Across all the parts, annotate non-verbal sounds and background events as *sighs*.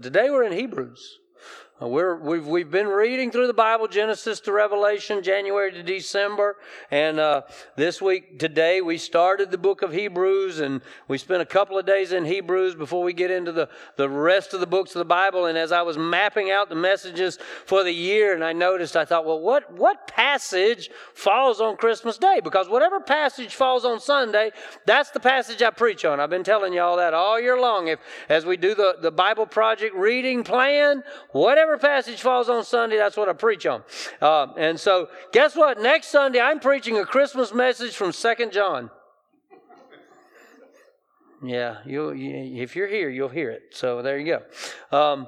Today we're in Hebrews. Uh, we're, we've, we've been reading through the Bible, Genesis to Revelation, January to December. And uh, this week, today, we started the book of Hebrews, and we spent a couple of days in Hebrews before we get into the, the rest of the books of the Bible. And as I was mapping out the messages for the year, and I noticed, I thought, well, what, what passage falls on Christmas Day? Because whatever passage falls on Sunday, that's the passage I preach on. I've been telling you all that all year long. If, as we do the, the Bible Project reading plan, whatever whatever passage falls on Sunday, that's what I preach on. Uh, and so, guess what? Next Sunday, I'm preaching a Christmas message from Second John. Yeah, you, if you're here, you'll hear it. So there you go. Um,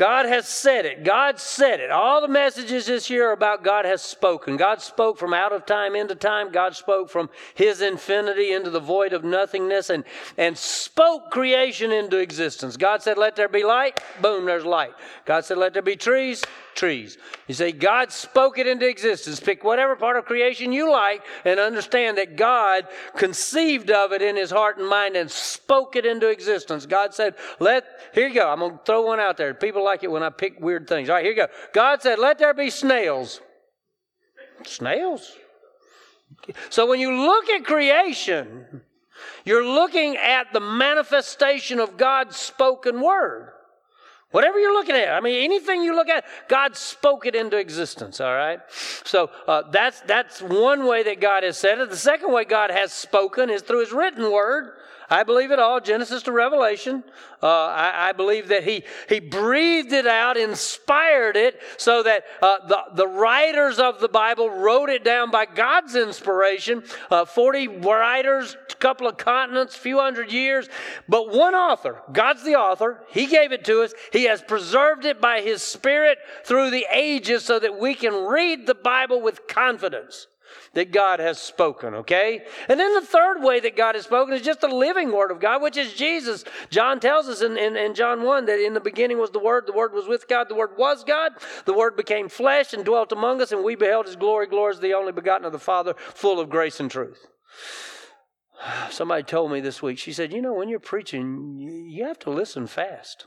God has said it. God said it. All the messages this year are about God has spoken. God spoke from out of time into time. God spoke from His infinity into the void of nothingness and, and spoke creation into existence. God said, Let there be light. Boom, there's light. God said, Let there be trees trees. You say, God spoke it into existence. Pick whatever part of creation you like and understand that God conceived of it in his heart and mind and spoke it into existence. God said, Let, here you go. I'm going to throw one out there. People like it when I pick weird things. All right, here you go. God said, Let there be snails. Snails? So when you look at creation, you're looking at the manifestation of God's spoken word. Whatever you're looking at, I mean, anything you look at, God spoke it into existence, all right? So uh, that's, that's one way that God has said it. The second way God has spoken is through His written word. I believe it all, Genesis to Revelation. Uh, I, I, believe that he, he breathed it out, inspired it, so that uh, the, the writers of the Bible wrote it down by God's inspiration. Uh, 40 writers, a couple of continents, few hundred years, but one author. God's the author. He gave it to us. He has preserved it by His Spirit through the ages so that we can read the Bible with confidence that God has spoken, okay? And then the third way that God has spoken is just the living Word of God, which is Jesus. John tells us in, in, in, John 1 that in the beginning was the Word, the Word was with God, the Word was God, the Word became flesh and dwelt among us, and we beheld His glory. Glory is the only begotten of the Father, full of grace and truth. *sighs* Somebody told me this week, she said, You know, when you're preaching, you have to listen fast.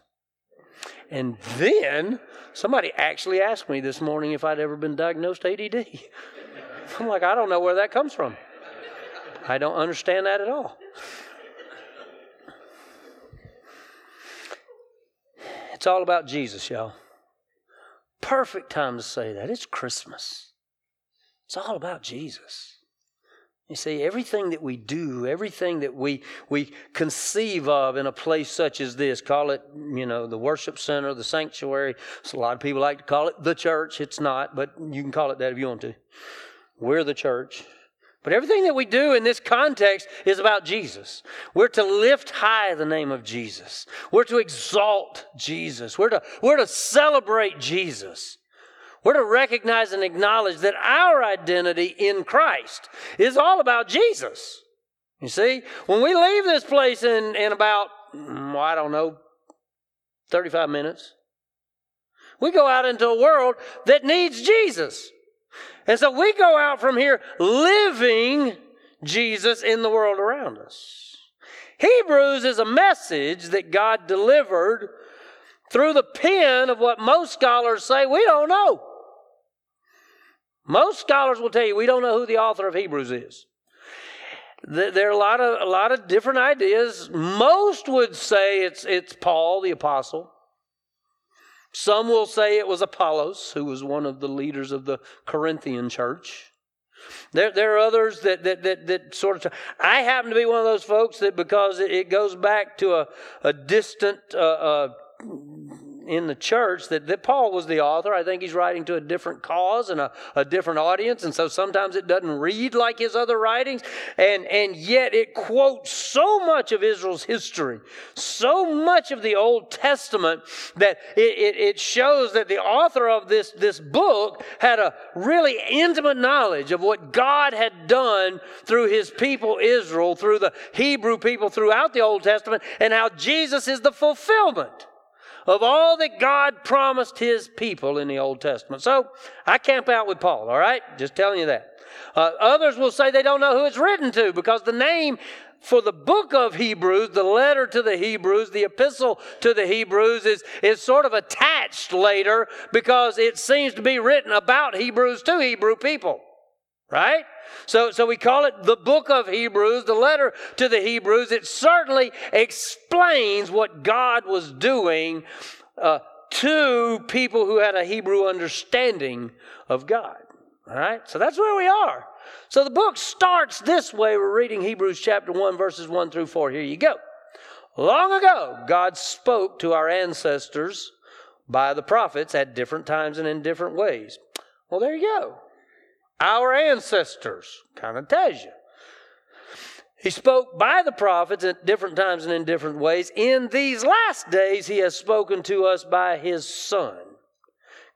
And then somebody actually asked me this morning if I'd ever been diagnosed ADD. *laughs* *laughs* I'm like, I don't know where that comes from. I don't understand that at all. It's all about Jesus, y'all. Perfect time to say that. It's Christmas. It's all about Jesus. You see, everything that we do, everything that we, we conceive of in a place such as this, call it, you know, the worship center, the sanctuary. So a lot of people like to call it the church. It's not, but you can call it that if you want to. We're the church. But everything that we do in this context is about Jesus. We're to lift high the name of Jesus. We're to exalt Jesus. We're to, we're to celebrate Jesus. We're to recognize and acknowledge that our identity in Christ is all about Jesus. You see, when we leave this place in, in about, well, I don't know, 35 minutes, we go out into a world that needs Jesus. And so we go out from here living Jesus in the world around us. Hebrews is a message that God delivered through the pen of what most scholars say we don't know. Most scholars will tell you we don't know who the author of Hebrews is. There are a lot of a lot of different ideas. Most would say it's it's Paul the apostle. Some will say it was Apollos, who was one of the leaders of the Corinthian church. There, there are others that, that, that, that sort of. I happen to be one of those folks that because it, it goes back to a, a distant uh, uh, in the church that, that Paul was the author. I think he's writing to a different cause and a, a different audience, and so sometimes it doesn't read like his other writings, and, and yet it quotes so much of Israel's history, so much of the Old Testament that it, it, it shows that the author of this, this book had a really intimate knowledge of what God had done through his people Israel, through the Hebrew people throughout the Old Testament, and how Jesus is the fulfillment of all that God promised his people in the Old Testament. So I camp out with Paul, all right? Just telling you that. Uh, others will say they don't know who it's written to because the name for the book of Hebrews, the letter to the Hebrews, the epistle to the Hebrews is, is sort of attached later because it seems to be written about Hebrews to Hebrew people. Right? So, so we call it the book of Hebrews, the letter to the Hebrews. It certainly explains what God was doing uh, to people who had a Hebrew understanding of God. All right? So that's where we are. So the book starts this way. We're reading Hebrews chapter 1, verses 1 through 4. Here you go. Long ago, God spoke to our ancestors by the prophets at different times and in different ways. Well, there you go. Our ancestors kind of tells you. He spoke by the prophets at different times and in different ways. In these last days, He has spoken to us by His Son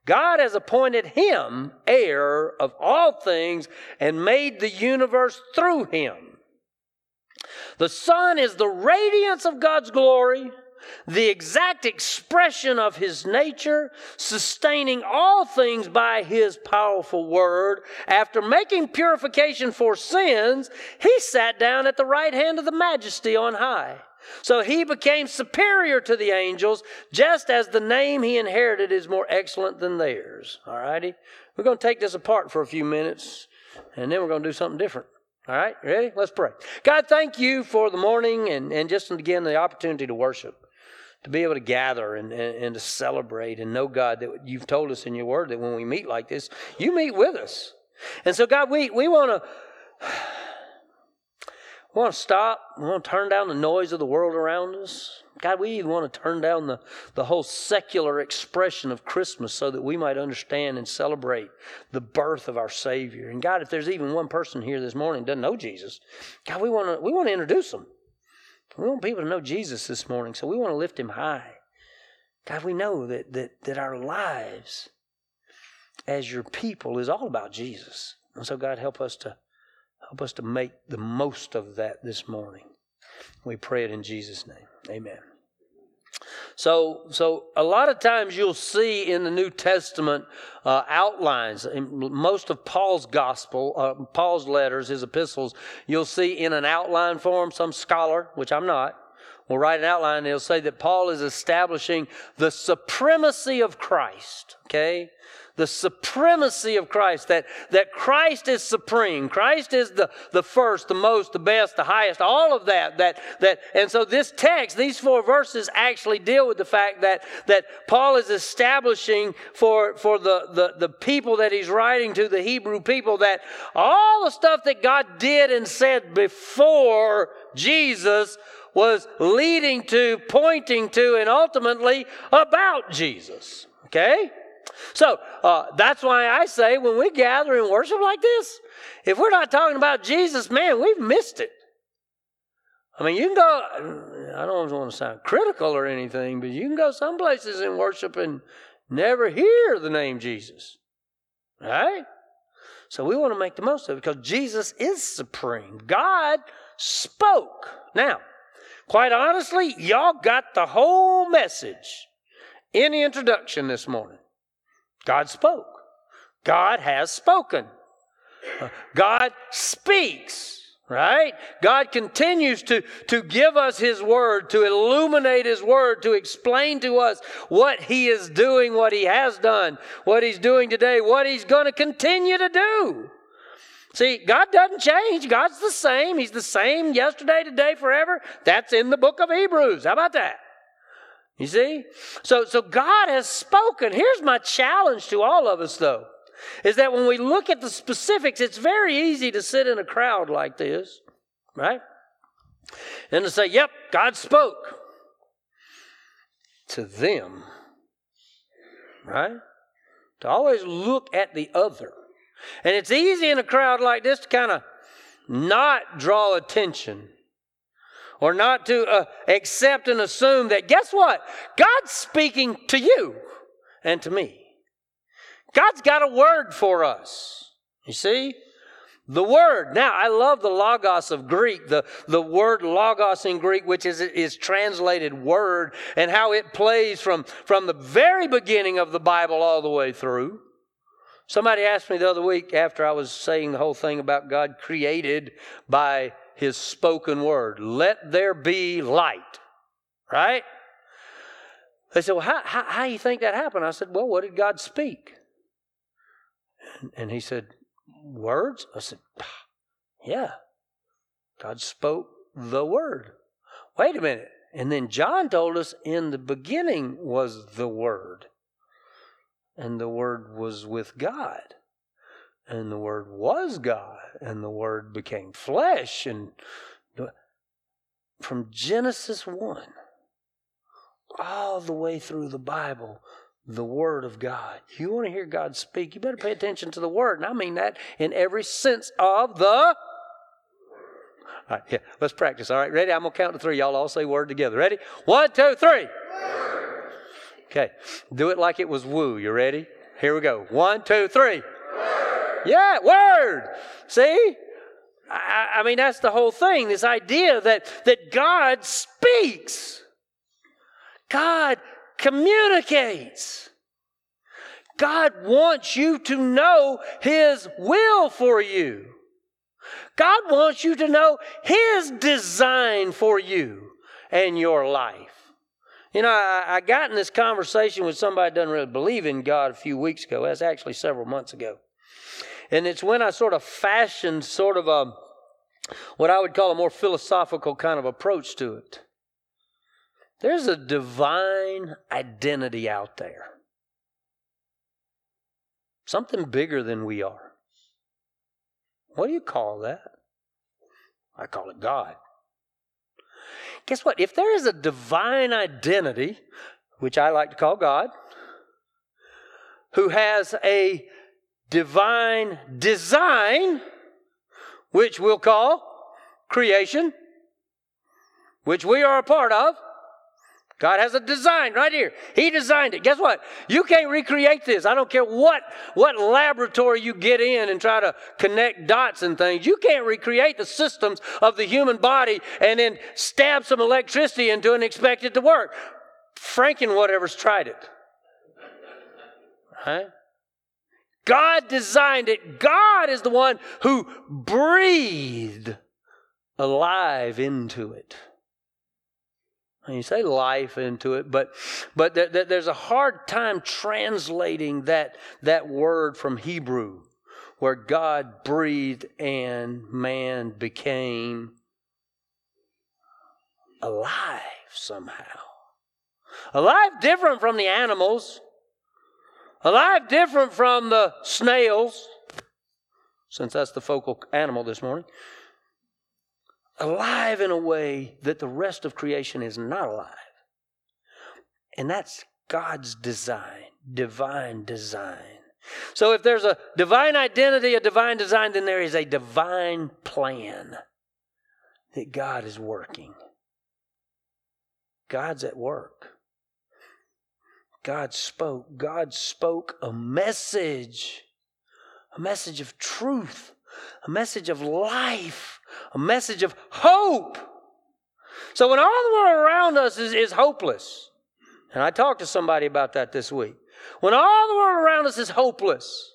God has appointed him heir of all things and made the universe through him. The Son is the radiance of God's glory, the exact expression of his nature, sustaining all things by his powerful word. After making purification for sins, he sat down at the right hand of the majesty on high. So he became superior to the angels, just as the name he inherited is more excellent than theirs. All righty? We're going to take this apart for a few minutes, and then we're going to do something different. All right? Ready? Let's pray. God, thank you for the morning and, and just again the opportunity to worship, to be able to gather and, and, and to celebrate and know, God, that you've told us in your word that when we meet like this, you meet with us. And so, God, we, we want to we *sighs* want to stop. We want to turn down the noise of the world around us. God, we even want to turn down the, the whole secular expression of Christmas so that we might understand and celebrate the birth of our Savior. And God, if there's even one person here this morning doesn't know Jesus, God, we want to, we want to introduce them. We want people to know Jesus this morning, so we want to lift him high. God, we know that, that, that our lives as your people is all about Jesus. And so, God, help us to Help us to make the most of that this morning. We pray it in Jesus' name. Amen. So, so a lot of times you'll see in the New Testament uh, outlines. In most of Paul's gospel, uh, Paul's letters, his epistles, you'll see in an outline form. Some scholar, which I'm not, will write an outline. and He'll say that Paul is establishing the supremacy of Christ. Okay, the supremacy of Christ, that, that Christ is supreme. Christ is the, the first, the most, the best, the highest, all of that, that, that. And so this text, these four verses actually deal with the fact that, that Paul is establishing for, for the, the, the people that he's writing to, the Hebrew people, that all the stuff that God did and said before Jesus was leading to, pointing to, and ultimately about Jesus. Okay? So uh, that's why I say when we gather and worship like this, if we're not talking about Jesus, man, we've missed it. I mean, you can go, I don't want to sound critical or anything, but you can go some places and worship and never hear the name Jesus. Right? So we want to make the most of it because Jesus is supreme. God spoke. Now, quite honestly, y'all got the whole message in the introduction this morning. God spoke. God has spoken. God speaks, right? God continues to, to give us His Word, to illuminate His Word, to explain to us what He is doing, what He has done, what He's doing today, what He's going to continue to do. See, God doesn't change. God's the same. He's the same yesterday, today, forever. That's in the book of Hebrews. How about that? You see? So, so God has spoken. Here's my challenge to all of us, though, is that when we look at the specifics, it's very easy to sit in a crowd like this, right? And to say, yep, God spoke to them, right? To always look at the other. And it's easy in a crowd like this to kind of not draw attention or not to uh, accept and assume that, guess what? God's speaking to you and to me. God's got a word for us. You see? The word. Now, I love the logos of Greek, the, the word logos in Greek, which is, is translated word, and how it plays from, from the very beginning of the Bible all the way through. Somebody asked me the other week after I was saying the whole thing about God created by his spoken word. Let there be light. Right? They said, Well, how, how, how do you think that happened? I said, Well, what did God speak? And, and he said, Words? I said, Yeah. God spoke the word. Wait a minute. And then John told us in the beginning was the Word. And the Word was with God. And the Word was God. And the Word became flesh. And from Genesis 1 all the way through the Bible, the Word of God. You want to hear God speak, you better pay attention to the Word. And I mean that in every sense of the all right, yeah, let's practice. All right, ready? I'm going to count to three. Y'all all say word together. Ready? One, two, three. Okay, do it like it was woo. You ready? Here we go. One, two, three. Yeah, word. See? I, I mean, that's the whole thing. This idea that, that God speaks, God communicates. God wants you to know His will for you. God wants you to know His design for you and your life. You know, I, I got in this conversation with somebody doesn't really believe in God a few weeks ago. That's actually several months ago. And it's when I sort of fashioned sort of a, what I would call a more philosophical kind of approach to it. There's a divine identity out there. Something bigger than we are. What do you call that? I call it God. Guess what? If there is a divine identity, which I like to call God, who has a divine design, which we'll call creation, which we are a part of, God has a design right here. He designed it. Guess what? You can't recreate this. I don't care what, what laboratory you get in and try to connect dots and things. You can't recreate the systems of the human body and then stab some electricity into it and expect it to work. Franken whatever's tried it. Right? God designed it. God is the one who breathed alive into it. And you say life into it, but but there, there, there's a hard time translating that that word from Hebrew, where God breathed and man became alive somehow. Alive different from the animals. Alive different from the snails, since that's the focal animal this morning alive in a way that the rest of creation is not alive. And that's God's design, divine design. So if there's a divine identity, a divine design, then there is a divine plan that God is working. God's at work. God spoke. God spoke a message, a message of truth, a message of life a message of hope. So when all the world around us is, is hopeless, and I talked to somebody about that this week, when all the world around us is hopeless,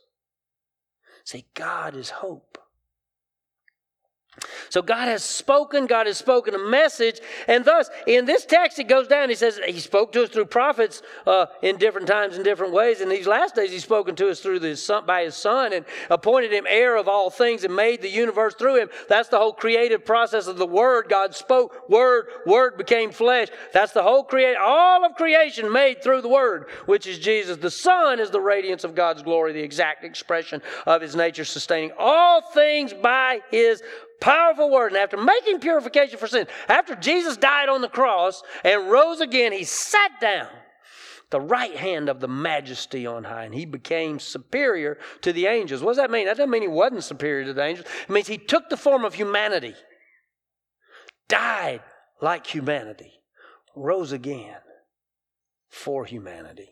say, God is hope. So God has spoken, God has spoken a message, and thus in this text it goes down. He says He spoke to us through prophets uh, in different times in different ways. In these last days, He's spoken to us through the son, by His Son and appointed Him heir of all things and made the universe through Him. That's the whole creative process of the Word. God spoke, Word, Word became flesh. That's the whole create, all of creation made through the Word, which is Jesus. The Son is the radiance of God's glory, the exact expression of His nature, sustaining all things by His Powerful word. And after making purification for sin, after Jesus died on the cross and rose again, he sat down the right hand of the majesty on high, and he became superior to the angels. What does that mean? That doesn't mean he wasn't superior to the angels. It means he took the form of humanity, died like humanity, rose again for humanity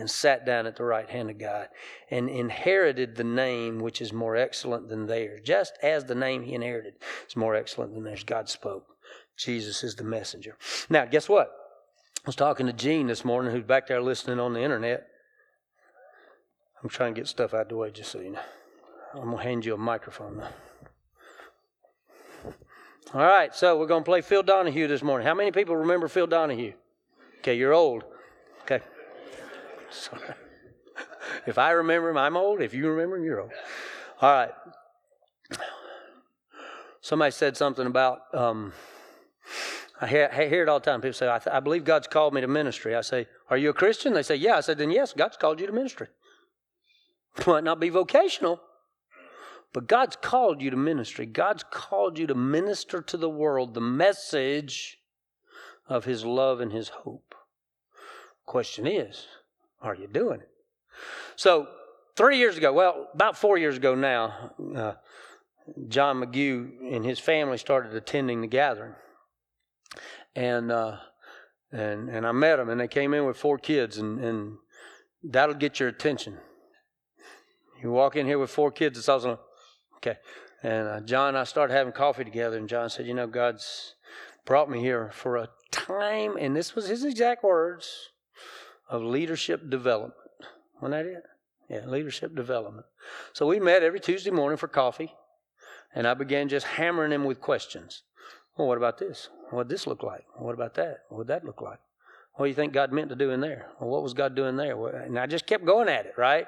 and sat down at the right hand of God and inherited the name which is more excellent than theirs. Just as the name he inherited is more excellent than theirs. God spoke. Jesus is the messenger. Now, guess what? I was talking to Gene this morning, who's back there listening on the internet. I'm trying to get stuff out of the way just so you know. I'm going to hand you a microphone now. All right, so we're going to play Phil Donahue this morning. How many people remember Phil Donahue? Okay, you're old. Okay. Sorry. *laughs* If I remember him, I'm old. If you remember him, you're old. All right. Somebody said something about, um, I hear, I hear, it all the time. People say, I, th- I believe God's called me to ministry. I say, Are you a Christian? They say, Yeah. I said, Then yes, God's called you to ministry. *laughs* Might not be vocational, but God's called you to ministry. God's called you to minister to the world the message of His love and His hope. Question is, are you doing it? So, three years ago, well, about four years ago now, uh, John McGew and his family started attending the gathering, and uh, and and I met them, and they came in with four kids, and and that'll get your attention. You walk in here with four kids, it's also okay. And uh, John and I started having coffee together, and John said, "You know, God's brought me here for a time," and this was his exact words of leadership development. Wasn't that it? Yeah, leadership development. So we met every Tuesday morning for coffee, and I began just hammering him with questions. Well, what about this? What did this look like? What about that? What would that look like? What do you think God meant to do in there? Well, what was God doing there? And I just kept going at it, right?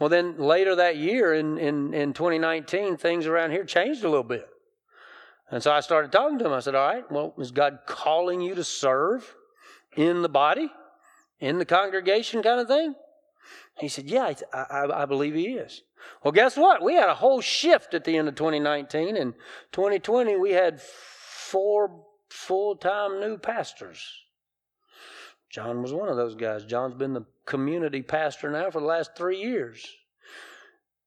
Well, then later that year in, in, in 2019, things around here changed a little bit. And so I started talking to him. I said, All right, well, is God calling you to serve in the body, in the congregation kind of thing? He said, Yeah, I, I, I, believe he is. Well, guess what? We had a whole shift at the end of 2019. In 2020, we had four full time new pastors. John was one of those guys. John's been the community pastor now for the last three years.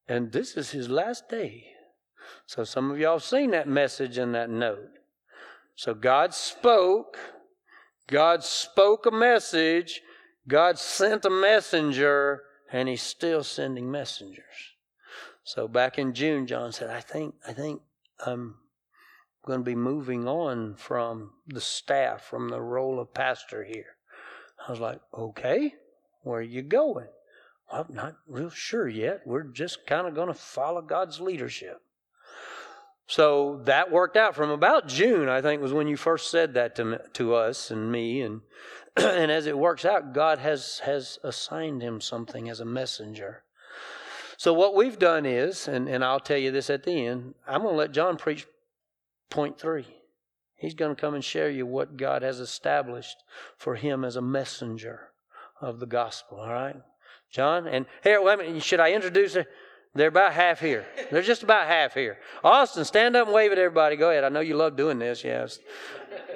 And this is his last day. So some of y'all seen that message and that note. So God spoke. God spoke a message. God sent a messenger and he's still sending messengers. So back in June, John said, I think, I think I'm going to be moving on from the staff, from the role of pastor here. I was like, okay, where are you going? Well, I'm not real sure yet. We're just kind of going to follow God's leadership. So that worked out from about June, I think, was when you first said that to, me, to us and me. And *clears throat* and as it works out, God has, has assigned him something as a messenger. So what we've done is, and, and I'll tell you this at the end, I'm going to let John preach point three. He's going to come and share you what God has established for him as a messenger of the gospel. All right, John. And here, wait a minute. Should I introduce? They're about half here. They're just about half here. Austin, stand up and wave at everybody. Go ahead. I know you love doing this. Yes.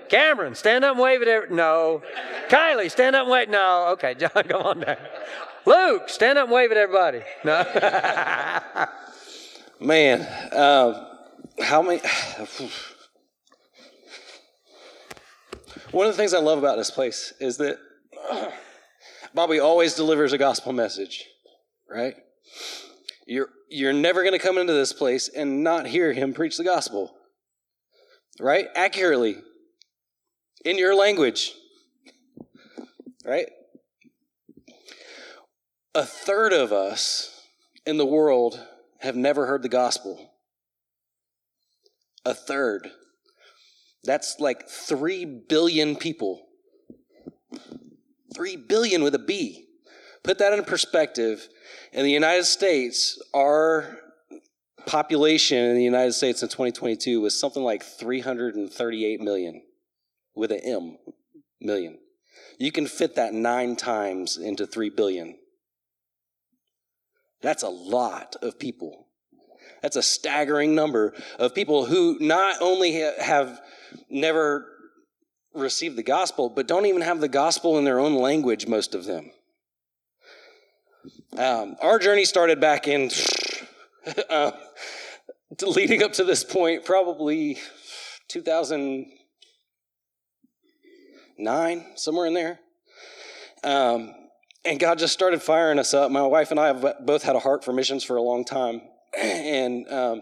Cameron, stand up and wave at everybody. No. Kylie, stand up and wave. No. Okay, *laughs* John, come on down. Luke, stand up and wave at everybody. No. *laughs* Man, uh, how many? *sighs* One of the things I love about this place is that *clears throat* Bobby always delivers a gospel message, right? You're, you're never going to come into this place and not hear him preach the gospel. Right? Accurately. In your language. Right? A third of us in the world have never heard the gospel. A third. That's like 3 billion people. 3 billion with a B. Put that in perspective. In the United States, our population in the United States in 2022 was something like 338 million with an M million. You can fit that nine times into 3 billion. That's a lot of people. That's a staggering number of people who not only have never received the gospel, but don't even have the gospel in their own language, most of them. Um, our journey started back in, *laughs* uh, leading up to this point, probably 2009, somewhere in there. Um, and God just started firing us up. My wife and I have both had a heart for missions for a long time. *clears throat* And um,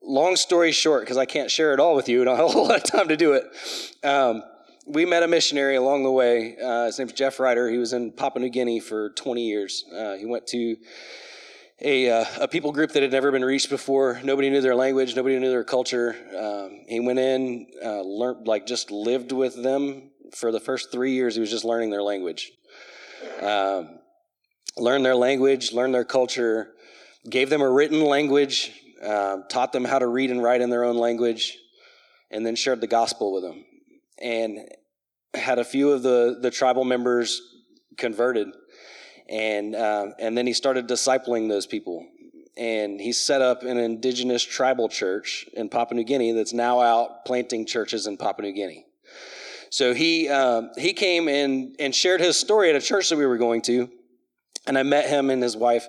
long story short, because I can't share it all with you, and I don't have a *laughs* lot of time to do it. Um, we met a missionary along the way. Uh, his name's Jeff Ryder. He was in Papua New Guinea for 20 years. Uh, he went to a, uh, a people group that had never been reached before. Nobody knew their language. Nobody knew their culture. Um, he went in, uh, learned, like, just lived with them for the first three years. He was just learning their language. Um, learned their language, learned their culture, gave them a written language, uh, taught them how to read and write in their own language, and then shared the gospel with them. And had a few of the, the tribal members converted and uh, and then he started discipling those people. And he set up an indigenous tribal church in Papua New Guinea that's now out planting churches in Papua New Guinea. So he um, he came and and shared his story at a church that we were going to, and I met him and his wife,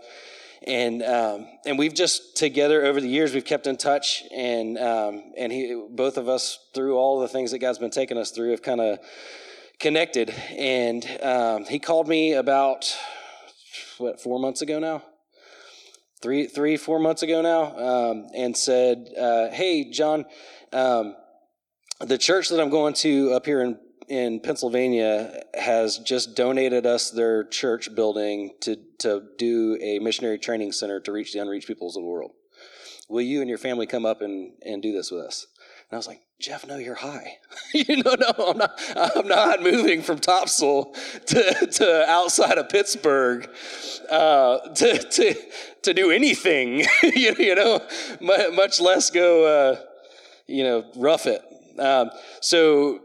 and um, and we've just together over the years we've kept in touch, and um, and he both of us through all the things that God's been taking us through have kind of connected, and um, he called me about what four months ago now, three three four months ago now, um, and said, uh, "Hey, John, um, the church that I'm going to up here in in Pennsylvania has just donated us their church building to to do a missionary training center to reach the unreached peoples of the world. Will you and your family come up and and do this with us?" And I was like, Jeff, no, you're high. *laughs* you know, no, I'm not, I'm not moving from Topsail to, to outside of Pittsburgh uh, to, to, to do anything, *laughs* you, you know, much less go, uh, you know, rough it. Um, so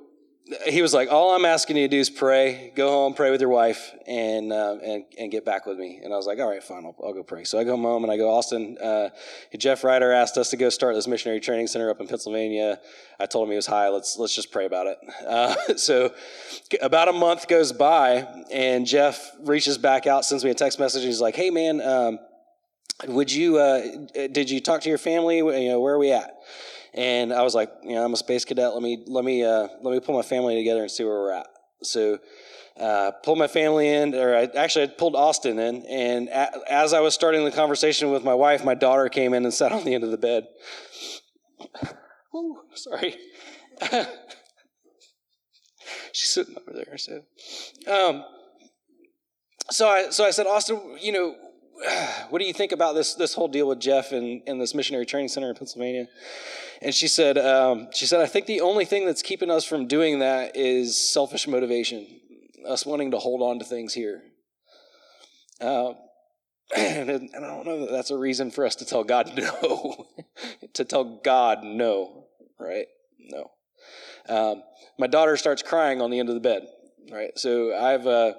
he was like, "All I'm asking you to do is pray. Go home, pray with your wife, and uh, and and get back with me." And I was like, "All right, fine, I'll, I'll go pray." So I go home and I go, Austin. Uh, Jeff Ryder asked us to go start this missionary training center up in Pennsylvania. I told him he was high. Let's let's just pray about it. Uh, *laughs* so about a month goes by, and Jeff reaches back out, sends me a text message. And He's like, "Hey, man." Um, would you uh, did you talk to your family you know where are we at and I was like, you know, I'm a space cadet. Let me let me uh, let me pull my family together and see where we're at. So. Uh, pulled my family in, or I actually I pulled Austin in, and a, as I was starting the conversation with my wife, my daughter came in and *laughs* sat on the end of the bed. *laughs* Ooh, sorry. *laughs* She's sitting over there. So, um, so I so I said, Austin, you know, *sighs* what do you think about this this whole deal with Jeff and, this missionary training center in Pennsylvania? And she said, um, she said, I think the only thing that's keeping us from doing that is selfish motivation, us wanting to hold on to things here. Uh, *clears throat* and, and I don't know that that's a reason for us to tell God *laughs* no, to tell God no, right? No. Um, my daughter starts crying on the end of the bed, right? So I've, uh,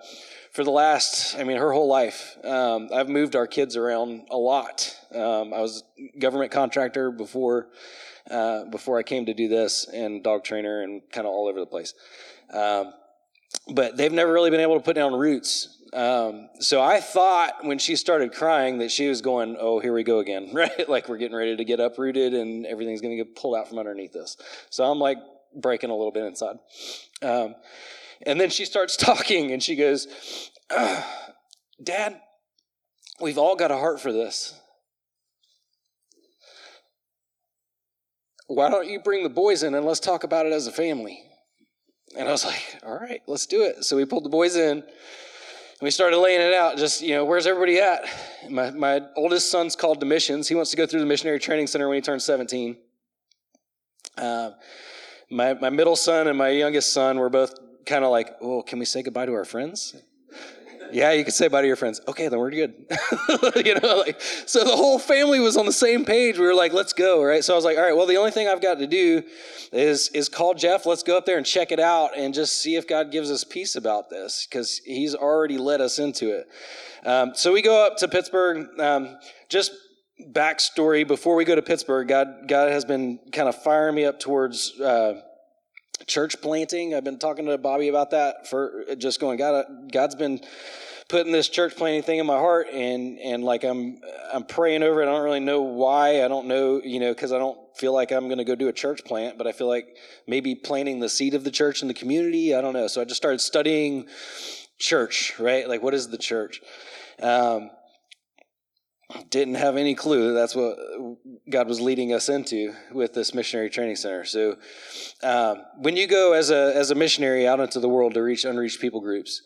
for the last, I mean, her whole life, um, I've moved our kids around a lot. Um, I was government contractor before uh, before I came to do this and dog trainer and kind of all over the place. Um, but they've never really been able to put down roots. Um, so I thought when she started crying that she was going, "Oh, here we go again," *laughs* right? like we're getting ready to get uprooted and everything's going to get pulled out from underneath us. So I'm like breaking a little bit inside. And then she starts *laughs* talking and she goes, "Dad, we've all got a heart for this." why don't you bring the boys in and let's talk about it as a family? And I was like, all right, let's do it. So we pulled the boys in and we started laying it out. Just, you know, where's everybody at? My, my oldest son's called to missions. He wants to go through the missionary training center when he turns 17. Uh, my, my middle son and my youngest son were both kind of like, oh, can we say goodbye to our friends? yeah, you can say bye to your friends. Okay, then we're good. *laughs* you know, like so the whole family was on the same page. We were like, let's go, right? So I was like, all right, well, the only thing I've got to do is is call Jeff. Let's go up there and check it out and just see if God gives us peace about this because He's already led us into it. Um, so we go up to Pittsburgh. Um, just backstory before we go to Pittsburgh, God God has been kind of firing me up towards. Uh, church planting. I've been talking to Bobby about that for just going, God, God's been putting this church planting thing in my heart and, and like I'm, I'm praying over it. I don't really know why. I don't know, you know, cause I don't feel like I'm going to go do a church plant, but I feel like maybe planting the seed of the church in the community. I don't know. So I just started studying church, right? Like what is the church? Um, didn't have any clue that's what God was leading us into with this missionary training center. So, um, when you go as a as a missionary out into the world to reach unreached people groups,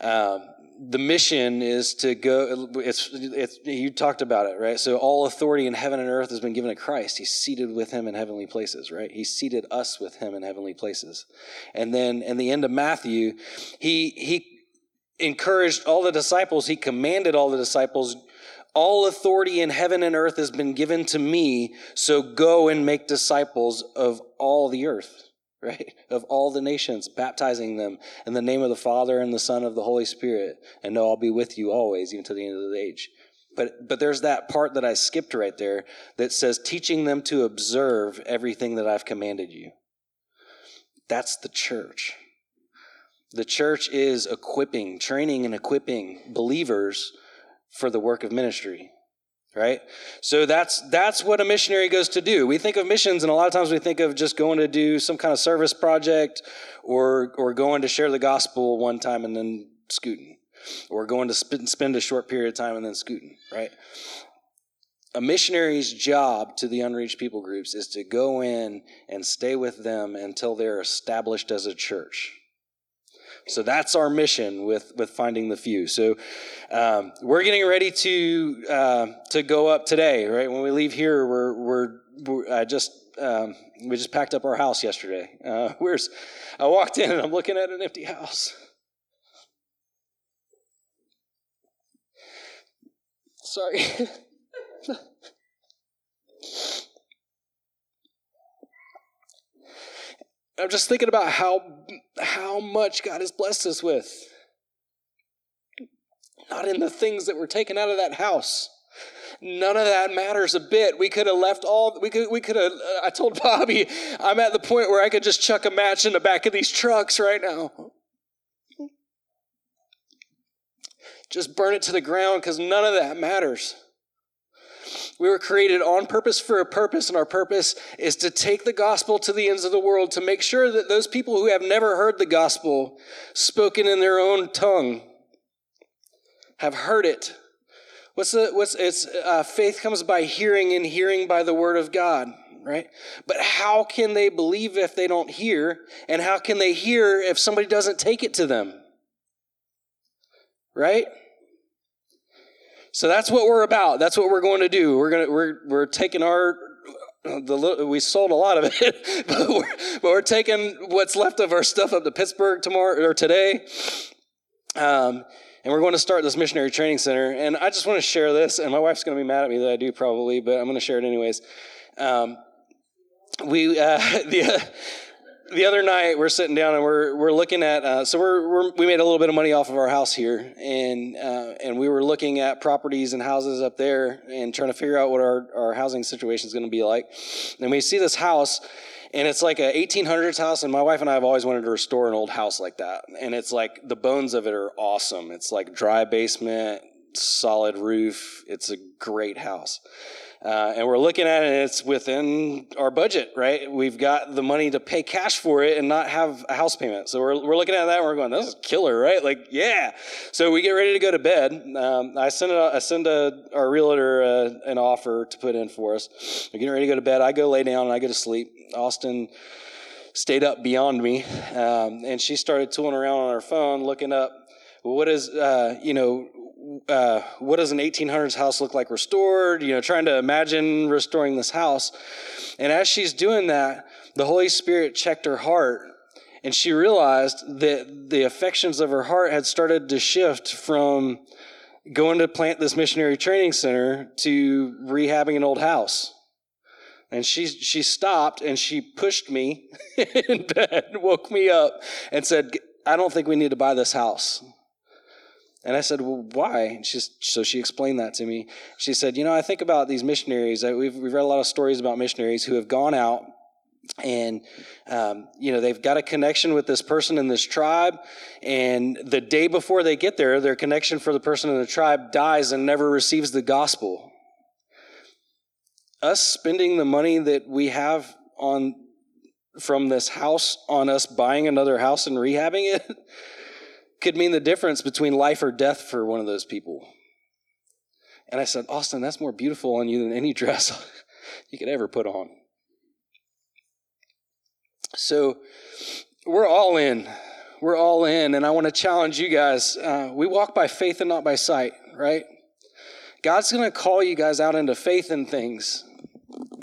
um, the mission is to go it's, it's you talked about it right? So all authority in heaven and earth has been given to christ. He's seated with him in heavenly places right? He seated us with him in heavenly places. And then in the end of matthew he he encouraged all the disciples. He commanded all the disciples all authority in heaven and earth has been given to me so go and make disciples of all the earth *laughs* right? Of all the nations, baptizing them in the name of the Father and the Son of the Holy Spirit. And know I'll be with you always, even to the end of the age. But, but there's that part that I skipped right there that says, teaching them to observe everything that I've commanded you. That's the church. The church is equipping, training and equipping believers for the work of ministry right? So that's that's what a missionary goes to do. We think of missions and a lot of times we think of just going to do some kind of service project or or going to share the gospel one time and then scooting or going to spend, spend a short period of time and then scooting right? A missionary's job to the unreached people groups is to go in and stay with them until they're established as a church so that's our mission with with finding the few. So um, we're getting ready to uh, to go up today. Right when we leave here, we're we're, we're I just um, we just packed up our house yesterday. Uh, *laughs* where's I walked in and I'm looking at an empty house. Sorry. *laughs* I'm just thinking about how how much God has blessed us with. Not in the things that were taken out of that house. None of that matters a bit. We could have left all we could we could have uh, I told Bobby I'm at the point where I could just chuck a match in the back of these trucks right now. Just burn it to the ground cuz none of that matters. We were created on purpose for a purpose, and our purpose is to take the gospel to the ends of the world to make sure that those people who have never heard the gospel spoken in their own tongue have heard it. What's the, what's, it's, uh, faith comes by hearing and hearing by the word of God, right? But how can they believe if they don't hear? And how can they hear if somebody doesn't take it to them? Right? So that's what we're about. That's what we're going to do. We're going to we're we're taking our the we sold a lot of *laughs* it, but we're, but we're taking what's left of our stuff up to Pittsburgh tomorrow or today. Um, and we're going to start this missionary training center. And I just want to share this, and my wife's going to be mad at me that I do probably, but I'm going to share it anyways. Um, we uh, *laughs* the uh, the other night we're sitting down and we're we're looking at uh, so we're, we're, we made a little bit of money off of our house here and uh, and we were looking at properties and houses up there and trying to figure out what our, our housing situation is going to be like. And we see this house and it's like a 1800s house and my wife and i have always wanted to restore an old house like that. And it's like the bones of it are awesome. It's like dry basement solid roof. It's a great house uh, and we're looking at it, and it's within our budget, right? We've got the money to pay cash for it and not have a house payment. So we're, we're looking at that and we're going, this is killer, right? Like, yeah. So we get ready to go to bed. Um, I send, I send a, our realtor uh, an offer to put in for us. We're getting ready to go to bed. I go lay down and I go to sleep. Austin stayed up beyond me, um, and she started tooling around on her phone, looking up what is, uh, you know, uh, what does an 1800s house look like restored? You know, trying to imagine restoring this house. And as she's doing that, the Holy Spirit checked her heart and she realized that the affections of her heart had started to shift from going to plant this missionary training center to rehabbing an old house. And she, she stopped and she pushed me *laughs* in bed, woke me up, and said, I don't think we need to buy this house. And I said, well, why? so she explained that to me. She said, you know, I think about these missionaries. We've, we've read a lot of stories about missionaries who have gone out and um, you know they've got a connection with this person in this tribe and the day before they get there their connection for the person in the tribe dies and never receives the gospel us spending the money that we have on from this house on us buying another house and rehabbing it *laughs* could mean the difference between life or death for one of those people. And I said, Austin, that's more beautiful on you than any *laughs* dress you could ever put on. So we're all in. we're all in, and I want to challenge you guys. Uh, we walk by faith and not by sight, right? God's going to call you guys out into faith in things. *clears throat*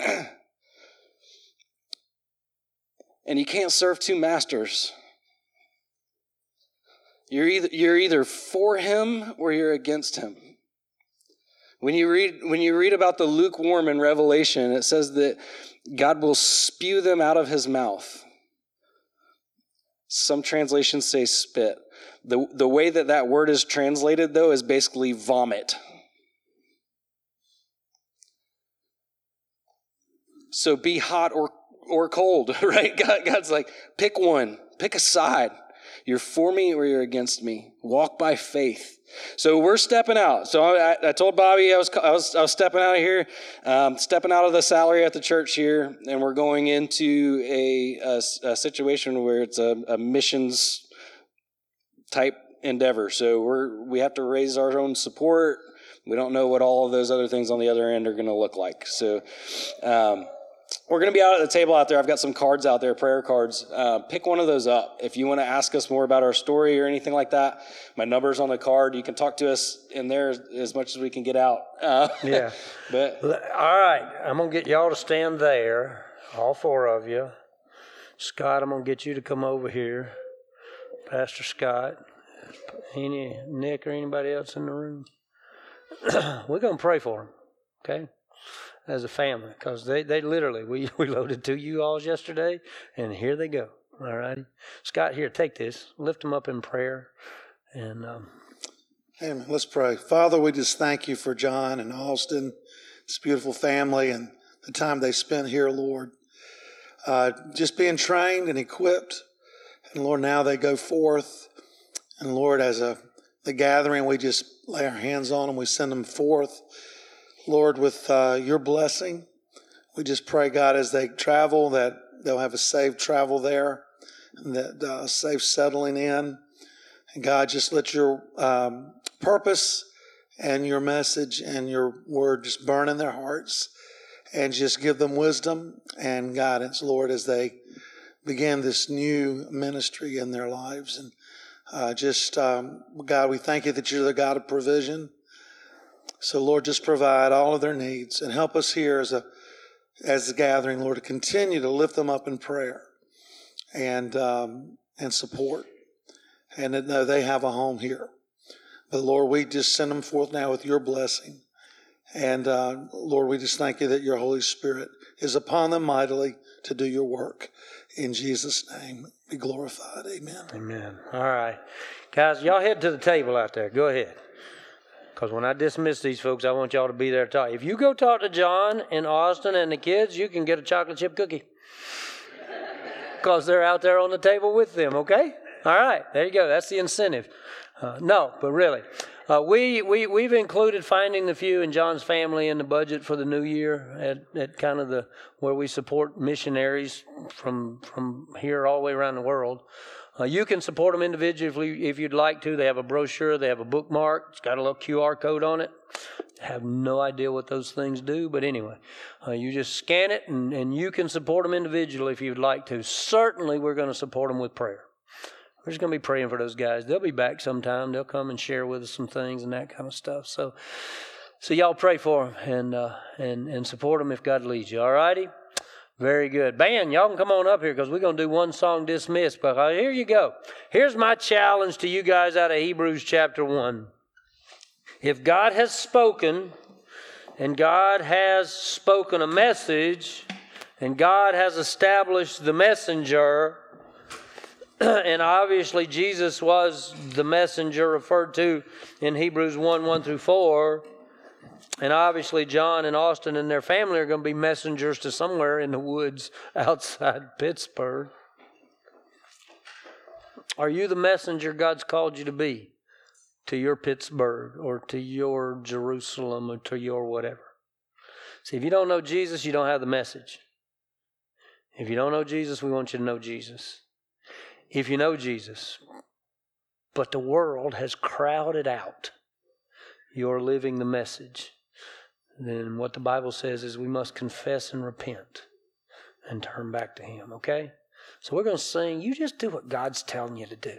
and you can't serve two masters. You're either, you're either for him or you're against him. When you read when you read about the lukewarm in Revelation, it says that God will spew them out of his mouth. Some translations say spit. The, the way that that word is translated, though, is basically vomit. So be hot or, or cold, *laughs* right? God, God's like, pick one, pick a side. You're for me or you're against me. Walk by faith. So we're stepping out. So I, I, told Bobby I was, I was, I was stepping out of here, um, stepping out of the salary at the church here, and we're going into a, a, a situation where it's a, a, missions type endeavor. So we're we have to raise our own support. We don't know what all of those other things on the other end are going to look like. So. Um, we're going to be out at the table out there. I've got some cards out there, prayer cards. Uh, pick one of those up. If you want to ask us more about our story or anything like that, my number's on the card. You can talk to us in there as, much as we can get out. Uh, *laughs* yeah. but all right, I'm gonna get y'all to stand there, all four of you. Scott, I'm gonna get you to come over here. Pastor Scott, any Nick or anybody else in the room. *clears throat* We're gonna pray for him. Okay as a family because they, they literally, we, *laughs* we loaded two U-Hauls yesterday and here they go. All righty. Scott, here, take this. Lift them up in prayer. And um, Amen. Let's pray. Father, we just thank you for John and Austin, this beautiful family, and the time they spent here, Lord. Uh, just being trained and equipped. And Lord, now they go forth. And Lord, as a the gathering, we just lay our hands on them. We send them forth Lord, with uh, your blessing. We just pray, God, as they travel, that they'll have a safe travel there, that uh, safe settling in. And God, just let your um, purpose and your message and your word just burn in their hearts and just give them wisdom and guidance, Lord, as they begin this new ministry in their lives. And uh, just, um, God, we thank you that you're the God of provision. So, Lord, just provide all of their needs and help us here as a as a gathering, Lord, to continue to lift them up in prayer and um, and support, and that know they have a home here. But Lord, we just send them forth now with your blessing, and uh, Lord, we just thank you that your Holy Spirit is upon them mightily to do your work. In Jesus' name, be glorified. Amen. Amen. All right, guys, y'all head to the table out there. Go ahead. Because when I dismiss these folks, I want y'all to be there to talk. If you go talk to John and Austin and the kids, you can get a chocolate chip cookie. Because they're out there on the table with them, okay? All right, there you go. That's the incentive. Uh, no, but really. Uh, we, we, we've included finding the few in John's family in the budget for the new year at, at kind of the where we support missionaries from, from here all the way around the world. Uh, you can support them individually if you'd like to. They have a brochure, they have a bookmark, it's got a little QR code on it. Have no idea what those things do, but anyway, uh, you just scan it and, and you can support them individually if you'd like to. Certainly, we're going to support them with prayer. We're just going to be praying for those guys. They'll be back sometime. They'll come and share with us some things and that kind of stuff. So, so y'all pray for them and uh, and and support them if God leads you. All righty. Very good. Band, y'all can come on up here because we're going to do one song dismissed. But uh, here you go. Here's my challenge to you guys out of Hebrews chapter 1. If God has spoken, and God has spoken a message, and God has established the messenger, *clears throat* and obviously Jesus was the messenger referred to in Hebrews 1 1 through 4 and obviously, John and Austin and their family are going to be messengers to somewhere in the woods *laughs* outside Pittsburgh. Are you the messenger God's called you to be to your Pittsburgh or to your Jerusalem or to your whatever? See, if you don't know Jesus, you don't have the message. If you don't know Jesus, we want you to know Jesus. If you know Jesus, but the world has crowded out your living the message then what the Bible says is we must confess and repent and turn back to Him, okay? So we're going to sing. You just do what God's telling you to do.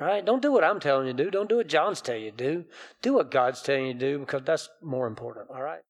All right? Don't do what I'm telling you to do. Don't do what John's telling you to do. Do what God's telling you to do because that's more important. All right?